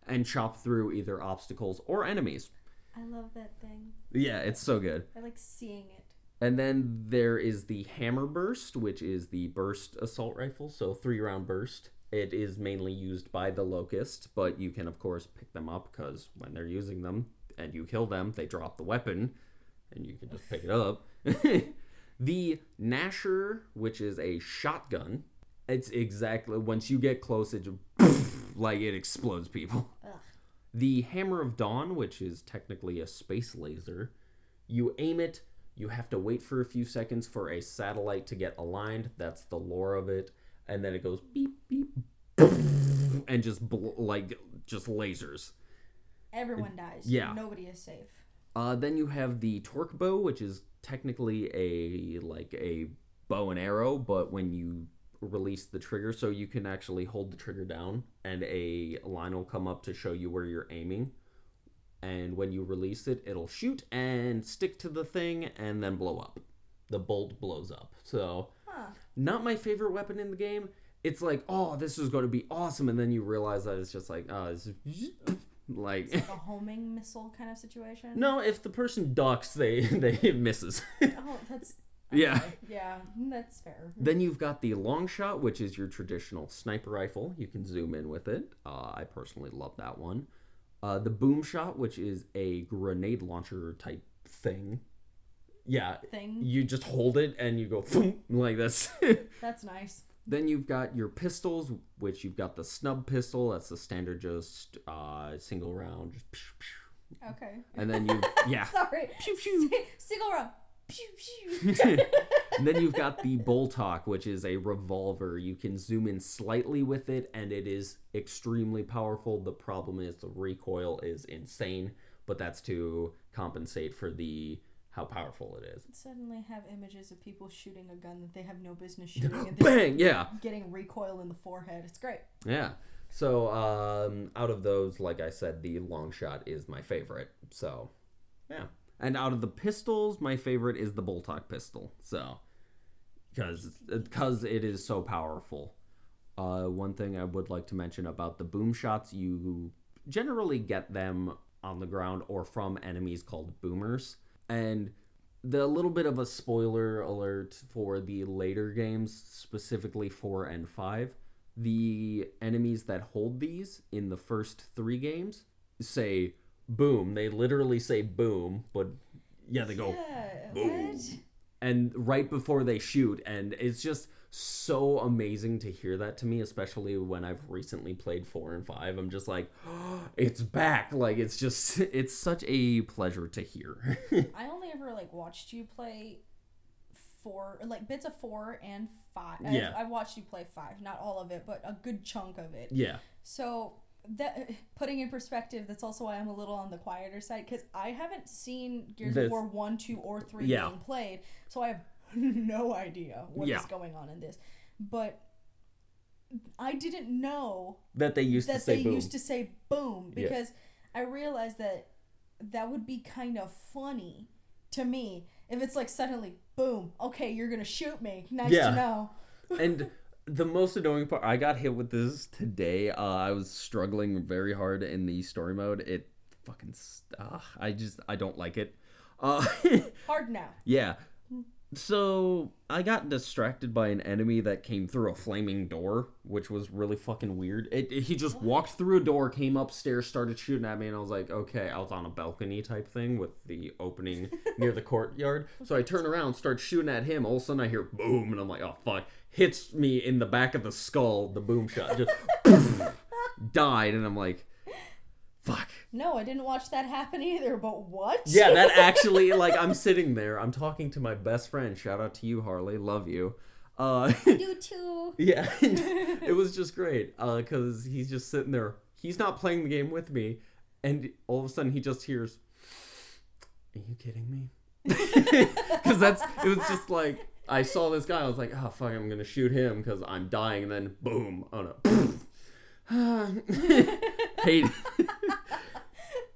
and chop through either obstacles or enemies. I love that thing. Yeah, it's so good. I like seeing it. And then there is the hammer burst, which is the burst assault rifle, so three round burst. It is mainly used by the locust, but you can of course pick them up because when they're using them and you kill them, they drop the weapon, and you can just pick it up. the Gnasher, which is a shotgun, it's exactly once you get close, it just like it explodes people. The Hammer of Dawn, which is technically a space laser, you aim it. You have to wait for a few seconds for a satellite to get aligned. That's the lore of it, and then it goes beep beep, and just bl- like just lasers. Everyone dies. Yeah. Nobody is safe. Uh, then you have the torque bow, which is technically a like a bow and arrow, but when you release the trigger, so you can actually hold the trigger down, and a line will come up to show you where you're aiming. And when you release it, it'll shoot and stick to the thing, and then blow up. The bolt blows up. So, Huh. not my favorite weapon in the game. It's like, oh, this is going to be awesome, and then you realize that it's just like, oh, it's like. It's like a homing missile kind of situation. No, if the person ducks, they they misses. Oh, that's. Yeah. Yeah, that's fair. then you've got the long shot, which is your traditional sniper rifle. You can zoom in with it. Uh, I personally love that one. Uh, the boom shot, which is a grenade launcher type thing. Yeah, Thing. you just hold it and you go thump, like this. That's nice. then you've got your pistols, which you've got the snub pistol. That's the standard, just uh, single round. Just psh, psh. Okay. And then you, yeah. Sorry. Pew, pew. Si- Single round. Pew pew. And then you've got the Boltok, which is a revolver. You can zoom in slightly with it, and it is extremely powerful. The problem is the recoil is insane, but that's to compensate for the how powerful it is. Suddenly have images of people shooting a gun that they have no business shooting and Bang! Yeah, getting recoil in the forehead. It's great. yeah. So um, out of those, like I said, the long shot is my favorite. So yeah, and out of the pistols, my favorite is the Boltok pistol. So because because it is so powerful. Uh, one thing I would like to mention about the boom shots, you generally get them on the ground or from enemies called boomers. And the little bit of a spoiler alert for the later games, specifically 4 and 5, the enemies that hold these in the first three games say boom. They literally say boom, but yeah, they go Yeah. boom. What? and right before they shoot and it's just so amazing to hear that to me especially when i've recently played 4 and 5 i'm just like it's back like it's just it's such a pleasure to hear I only ever like watched you play four, like bits of four and five. Yeah. I've, I've watched you play five, not all of it, but a good chunk of it. yeah So that putting in perspective, that's also why I'm a little on the quieter side because I haven't seen Gears of War one, two, or three Yeah. being played, so I have no idea what is Yeah. going on in this. But I didn't know that they used to that say they boom used to say boom Yeah. because I realized that that would be kind of funny to me if it's like suddenly boom okay you're gonna shoot me nice Yeah. to know and the most annoying part i got hit with this today uh, i was struggling very hard in the story mode it fucking st- uh, i just i don't like it uh hard now Yeah. So I got distracted by an enemy that came through a flaming door, which was really fucking weird. It, it- he just walked through a door, came upstairs, started shooting at me, and I was like, okay. I was on a balcony type thing with the opening near the courtyard. So I turn around, start shooting at him. All of a sudden I hear boom, and I'm like, oh fuck! Hits me in the back of the skull. The boom shot just died, and I'm like, fuck. no I didn't watch that happen either but what Yeah, that actually like I'm sitting there, I'm talking to my best friend. Shout out to you, Harley. Love you. Uh you too yeah. it was just great. Uh cuz he's just sitting there. He's not playing the game with me and all of a sudden he just hears Are you kidding me? Cuz that's it was just like I saw this guy, I was like, "Oh fuck, I'm going to shoot him cuz I'm dying." And then boom. Oh no. Hate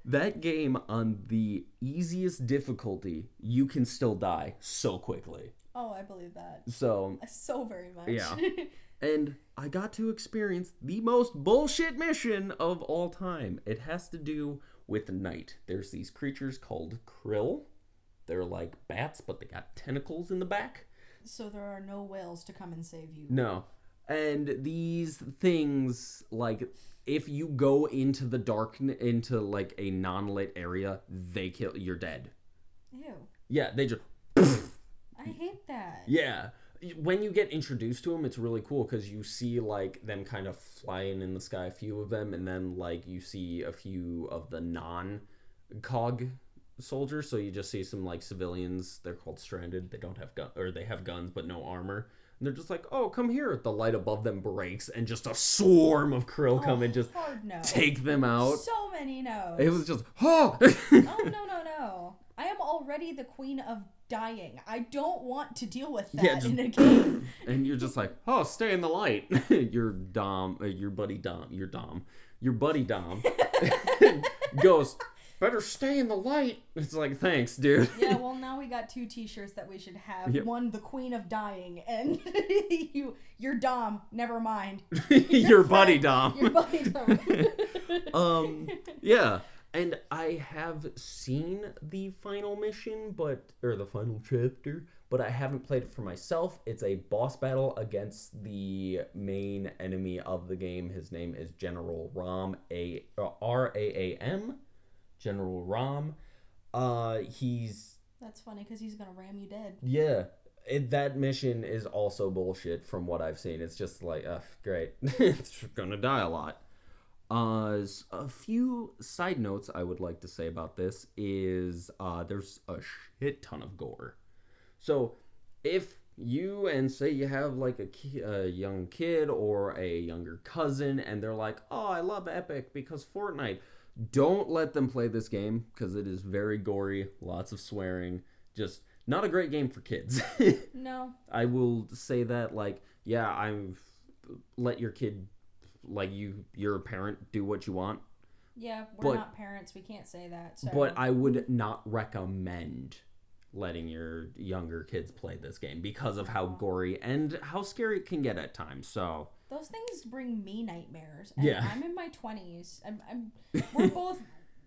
that game on the easiest difficulty, you can still die so quickly. oh I believe that So, so very much Yeah. and I got to experience the most bullshit mission of all time. It has to do with night. There's these creatures called Kryll. They're like bats, but they got tentacles in the back. So there are no whales to come and save you No. and these things like if you go into the dark into like a non-lit area they kill you're dead Ew. yeah they just I hate that. yeah when you get introduced to them it's really cool because you see like them kind of flying in the sky a few of them and then like you see a few of the non cog soldiers so you just see some like civilians they're called stranded they don't have gun or they have guns but no armor and they're just like oh come here the light above them breaks and just a swarm of Kryll come and just no. take them out So many no's. it was just oh oh no no no! I am already the queen of dying. I don't want to deal with that Yeah, just- in a game. and you're just like, oh, stay in the light. your Dom, uh, your buddy Dom, your Dom, your buddy Dom goes, better stay in the light. It's like, thanks, dude. yeah, well now we got two T-shirts that we should have. Yep. One, the queen of dying, and you, your Dom. Never mind. your buddy friend, Dom. Your buddy Dom. um, yeah. And I have seen the final mission, but or the final chapter, but I haven't played it for myself. It's a boss battle against the main enemy of the game. His name is General Rom A uh, R A A M, General Ram. Uh, he's That's funny because he's gonna ram you dead. yeah. It, that mission is also bullshit from what I've seen. It's just like, uh, great. it's gonna die a lot. Uh, a few side notes I would like to say about this is uh, there's a shit ton of gore. So if you and say you have like a, ki- a young kid or a younger cousin and they're like, oh, I love Epic because Fortnite, don't let them play this game because it is very gory, lots of swearing, just not a great game for kids. No, I will say that like yeah, I'm let your kid like you you're a parent do what you want, yeah, we're But- not parents. We can't say that. So. but I would not recommend letting your younger kids play this game because of how gory and how scary it can get at times. So, Those things bring me nightmares. And Yeah. I'm in my twenties. I'm, I'm we're both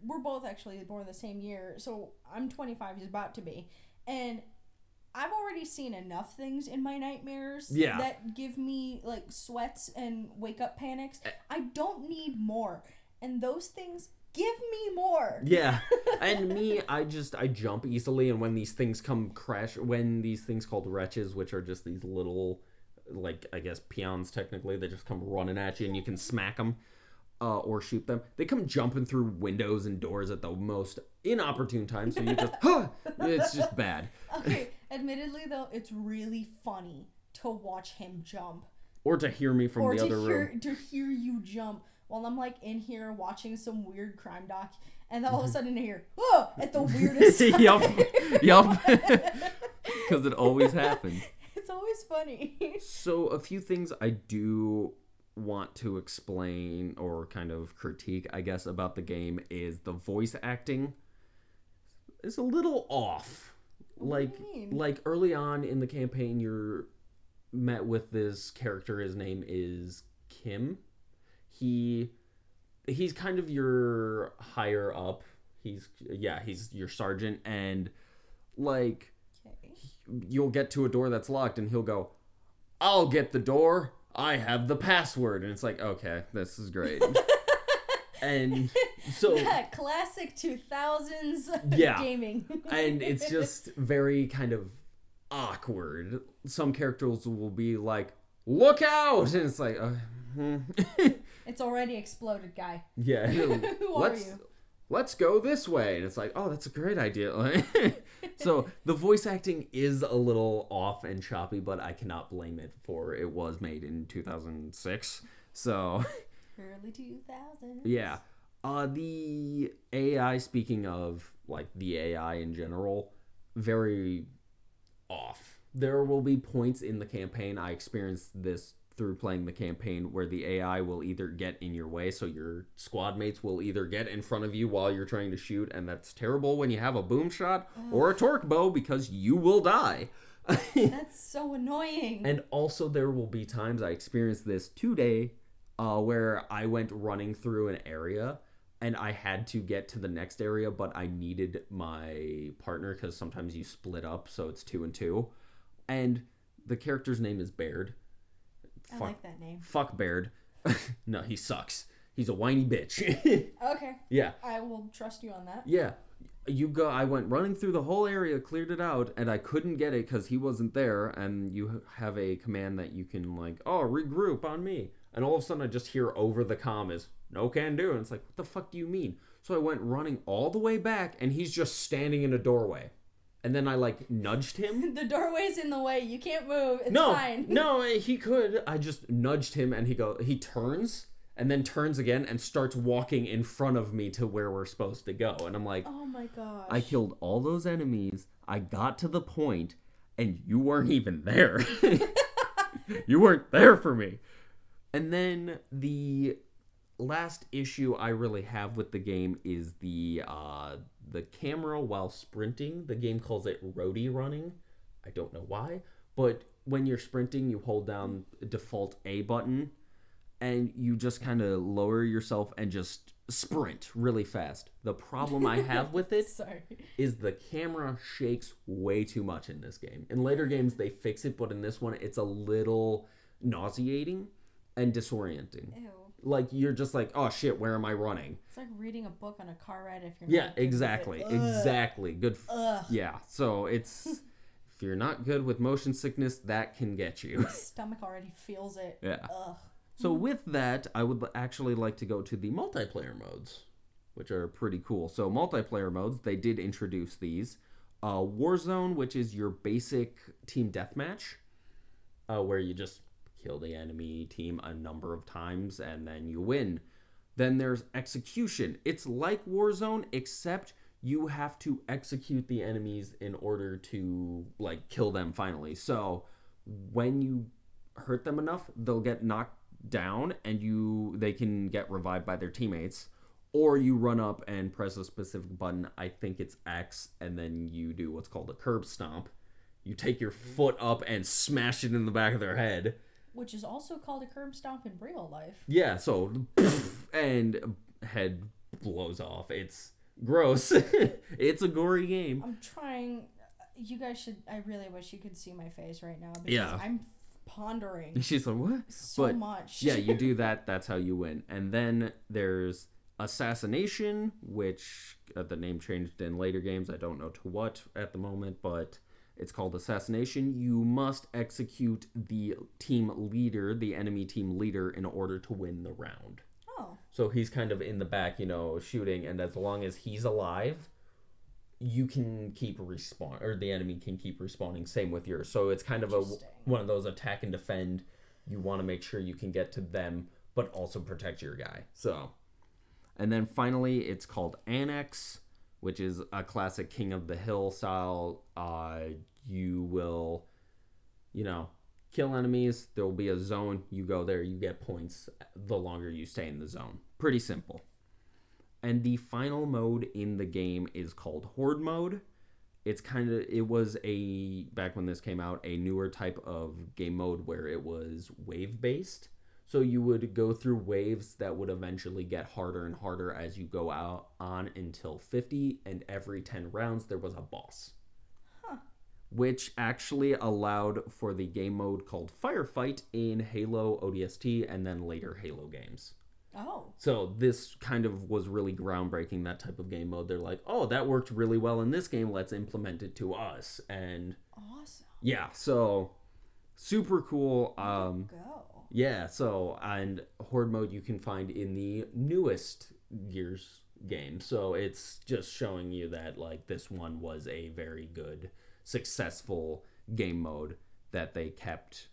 we're both actually born the same year. So I'm 25. He's about to be, and I've already seen enough things in my nightmares Yeah. that give me like sweats and wake up panics. Eh. I don't need more, and those things give me more. yeah. and me, I just I jump easily and when these things come crash when these things called wretches, which are just these little like I guess peons technically, they just come running at you and you can smack them. Uh, or shoot them. They come jumping through windows and doors at the most inopportune time, so you just, huh, it's just bad. Okay, admittedly though, it's really funny to watch him jump. Or to hear me from or the to other hear room. to hear you jump while I'm like in here watching some weird crime doc, and then all of a sudden I hear oh at the weirdest. yup, yup. Because it always happens. Always funny. So a few things I do want to explain or kind of critique, I guess, about the game is the voice acting is a little off. Like you mean? like early on in the campaign you're met with this character his name is Kim. He he's kind of your higher up. He's yeah, he's your sergeant and like. You'll get to a door that's locked and he'll go i'll get the door i have the password and it's like okay this is great and so Yeah, classic 2000s Yeah. gaming. and it's just very kind of awkward some characters will be like look out and it's like uh, hmm. it's already exploded, guy. yeah Who are you? Let's go this way. And it's like oh that's a great idea. So the voice acting is a little off and choppy but i cannot blame it for it was made in 2006 so Early 2000s. yeah. Uh the ai speaking of like the ai in general very off. There will be points in the campaign. I experienced this through playing the campaign where the ai will either get in your way so your squad mates will either get in front of you while you're trying to shoot and that's terrible when you have a boom shot or a torque bow because you will die That's so annoying. and also, there will be times I experienced this today uh, where I went running through an area and I had to get to the next area, but I needed my partner because sometimes you split up, so it's two and two. And the character's name is Baird. I fuck, like that name. fuck Baird. no, he sucks. He's a whiny bitch. Okay, yeah, I will trust you on that. yeah. You go. I went running through the whole area, cleared it out, and I couldn't get it because he wasn't there. And you have a command that you can like, oh, regroup on me. And all of a sudden, I just hear over the comm is no can do, and it's like, what the fuck do you mean? So I went running all the way back, and he's just standing in a doorway. And then I like nudged him. The doorway's in the way. You can't move. It's no, fine. no, he could. I just nudged him, and he go. He turns and then turns again and starts walking in front of me to where we're supposed to go. And I'm like, Oh my gosh. I killed all those enemies. I got to the point, and you weren't even there. you weren't there for me. And then the last issue I really have with the game is the uh, the camera while sprinting. The game calls it roadie running. I don't know why, but when you're sprinting, you hold down default A button, and you just kind of lower yourself and just sprint really fast. The problem I have with it Sorry. is the camera shakes way too much in this game. In later games they fix it, but in this one it's a little nauseating and disorienting. Ew. Like you're just like, "Oh shit, where am I running?" It's like reading a book on a car ride if you're Yeah, it. exactly. Exactly. Good Ugh. Yeah. So it's if you're not good with motion sickness, that can get you. My stomach already feels it. yeah. Ugh. So with that, I would actually like to go to the multiplayer modes, which are pretty cool. So multiplayer modes, they did introduce these. Uh, Warzone, which is your basic team deathmatch, uh, where you just kill the enemy team a number of times and then you win. Then there's Execution. It's like Warzone, except you have to execute the enemies in order to like kill them finally. So when you hurt them enough, they'll get knocked down and you they can get revived by their teammates. Or you run up and press a specific button. I think it's X, and then you do what's called a curb stomp. You take your foot up and smash it in the back of their head. Which is also called a curb stomp in real life. Yeah, so and head blows off. It's gross. it's a gory game. I'm trying. You guys should. I really wish you could see my face right now Yeah. I'm pondering She's like, what? so But, much. yeah, you do that. That's how you win. And then there's assassination, which uh, the name changed in later games. I don't know to what at the moment, but it's called assassination. You must execute the team leader, the enemy team leader, in order to win the round. Oh, So he's kind of in the back, you know, shooting, and as long as he's alive, you can keep respawn, or the enemy can keep respawning. Same with yours. So it's kind of a one of those attack and defend. You want to make sure you can get to them, but also protect your guy. So, and then finally, it's called Annex, which is a classic King of the Hill style. Uh, you will, you know, kill enemies. There will be a zone. You go there, you get points the longer you stay in the zone. Pretty simple. And the final mode in the game is called Horde mode. It's kind of it was a back when this came out a newer type of game mode where it was wave based. So you would go through waves that would eventually get harder and harder as you go out on until 50 and every 10 rounds there was a boss which actually allowed for the game mode called Firefight in Halo ODST and then later Halo games. oh, So this kind of was really groundbreaking that type of game mode. They're like, "Oh, that worked really well in this game. Let's implement it to us." And awesome. yeah, so super cool. Um Go. Yeah, so and horde mode you can find in the newest Gears game. So it's just showing you that like this one was a very good successful game mode that they kept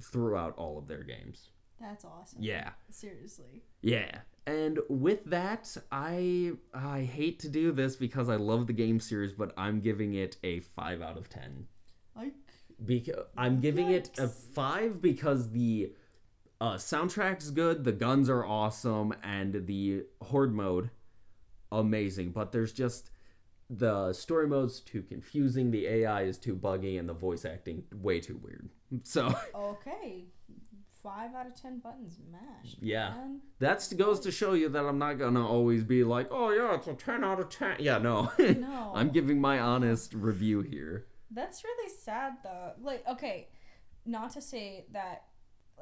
throughout all of their games. That's awesome. Yeah. Seriously. Yeah. And with that, I I hate to do this because I love the game series, but I'm giving it a 5 out of 10. Like, Because I'm giving it a five because the uh, soundtrack's good, the guns are awesome, and the horde mode amazing. But there's just the story mode's too confusing, the AI is too buggy, and the voice acting way too weird. So okay. Five out of ten buttons mashed. Yeah. man. that goes to show you that I'm not gonna always be like, oh yeah, it's a ten out of ten. Yeah, no, No. I'm giving my honest review here. That's really sad though. Like, okay, not to say that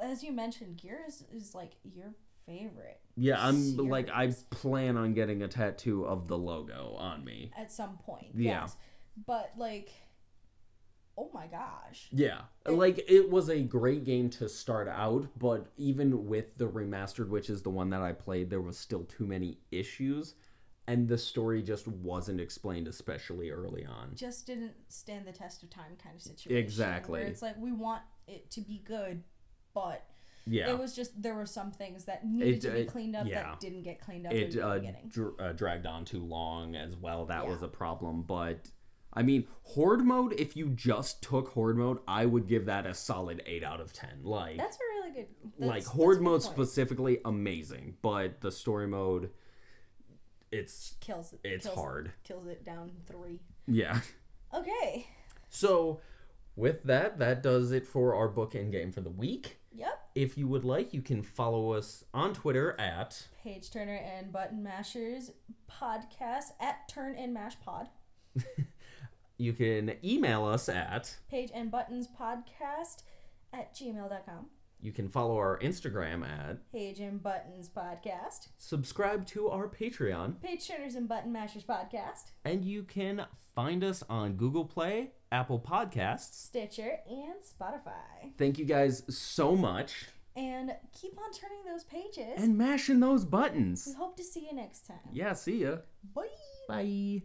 as you mentioned, gear is, is like your favorite Yeah, I'm like I plan on getting a tattoo of the logo on me. at some point. Yeah. Yes. But like oh my gosh. Yeah. It- like it was a great game to start out, but even with the remastered, which is the one that I played, there was still too many issues and the story just wasn't explained especially early on. Just didn't stand the test of time kind of situation. Exactly. Where it's like we want it to be good, but Yeah. it was just there were some things that needed It, to be cleaned up yeah. that didn't get cleaned up it in the uh, beginning. dr- uh, dragged on too long as well. That Yeah. was a problem. But I mean, horde mode. If you just took horde mode, I would give that a solid eight out of ten. Like, That's a really good like horde mode specifically, amazing. But the story mode, it's kills it. it's kills, hard. Kills it down three. Yeah. Okay. So, with that, that does it for our book and game for the week. Yep. If you would like, you can follow us on Twitter at Page Turner and Button Mashers podcast at Turn and Mash Pod. you can email us at Page and Buttons podcast at gmail.com. you can follow our Instagram at Page and Buttons podcast. subscribe to our Patreon, Page Turners and Button Mashers podcast. and you can find us on Google Play, Apple Podcasts. Stitcher and Spotify. Thank you guys so much, And keep on turning those pages. and mashing those buttons. we hope to see you next time. Yeah, see ya. Bye. Bye.